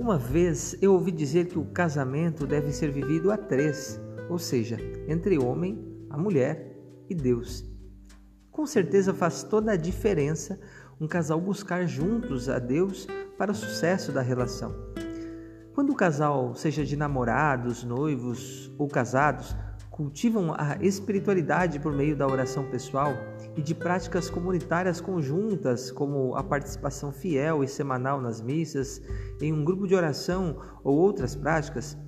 Uma vez eu ouvi dizer que o casamento deve ser vivido a três, ou seja, entre homem, a mulher e Deus. Com certeza faz toda a diferença um casal buscar juntos a Deus para o sucesso da relação. Quando o casal, seja de namorados, noivos ou casados, cultivam a espiritualidade por meio da oração pessoal e de práticas comunitárias conjuntas, como a participação fiel e semanal nas missas, em um grupo de oração ou outras práticas,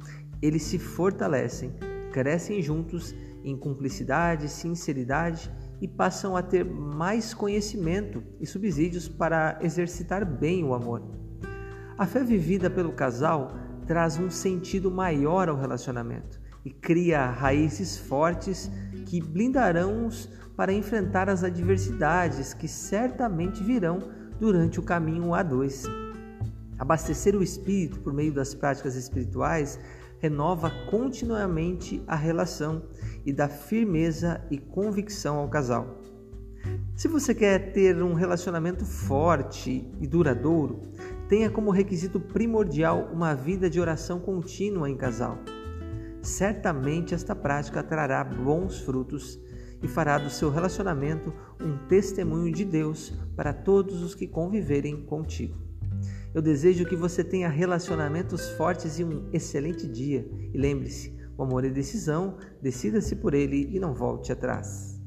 eles se fortalecem, crescem juntos em cumplicidade, sinceridade e passam a ter mais conhecimento e subsídios para exercitar bem o amor. A fé vivida pelo casal traz um sentido maior ao relacionamento e cria raízes fortes que blindarão-os para enfrentar as adversidades que certamente virão durante o caminho a dois. Abastecer o espírito por meio das práticas espirituais renova continuamente a relação e dá firmeza e convicção ao casal. Se você quer ter um relacionamento forte e duradouro, tenha como requisito primordial uma vida de oração contínua em casal. Certamente esta prática trará bons frutos e fará do seu relacionamento um testemunho de Deus para todos os que conviverem contigo. Eu desejo que você tenha relacionamentos fortes e um excelente dia. E lembre-se: o amor é decisão, decida-se por ele e não volte atrás.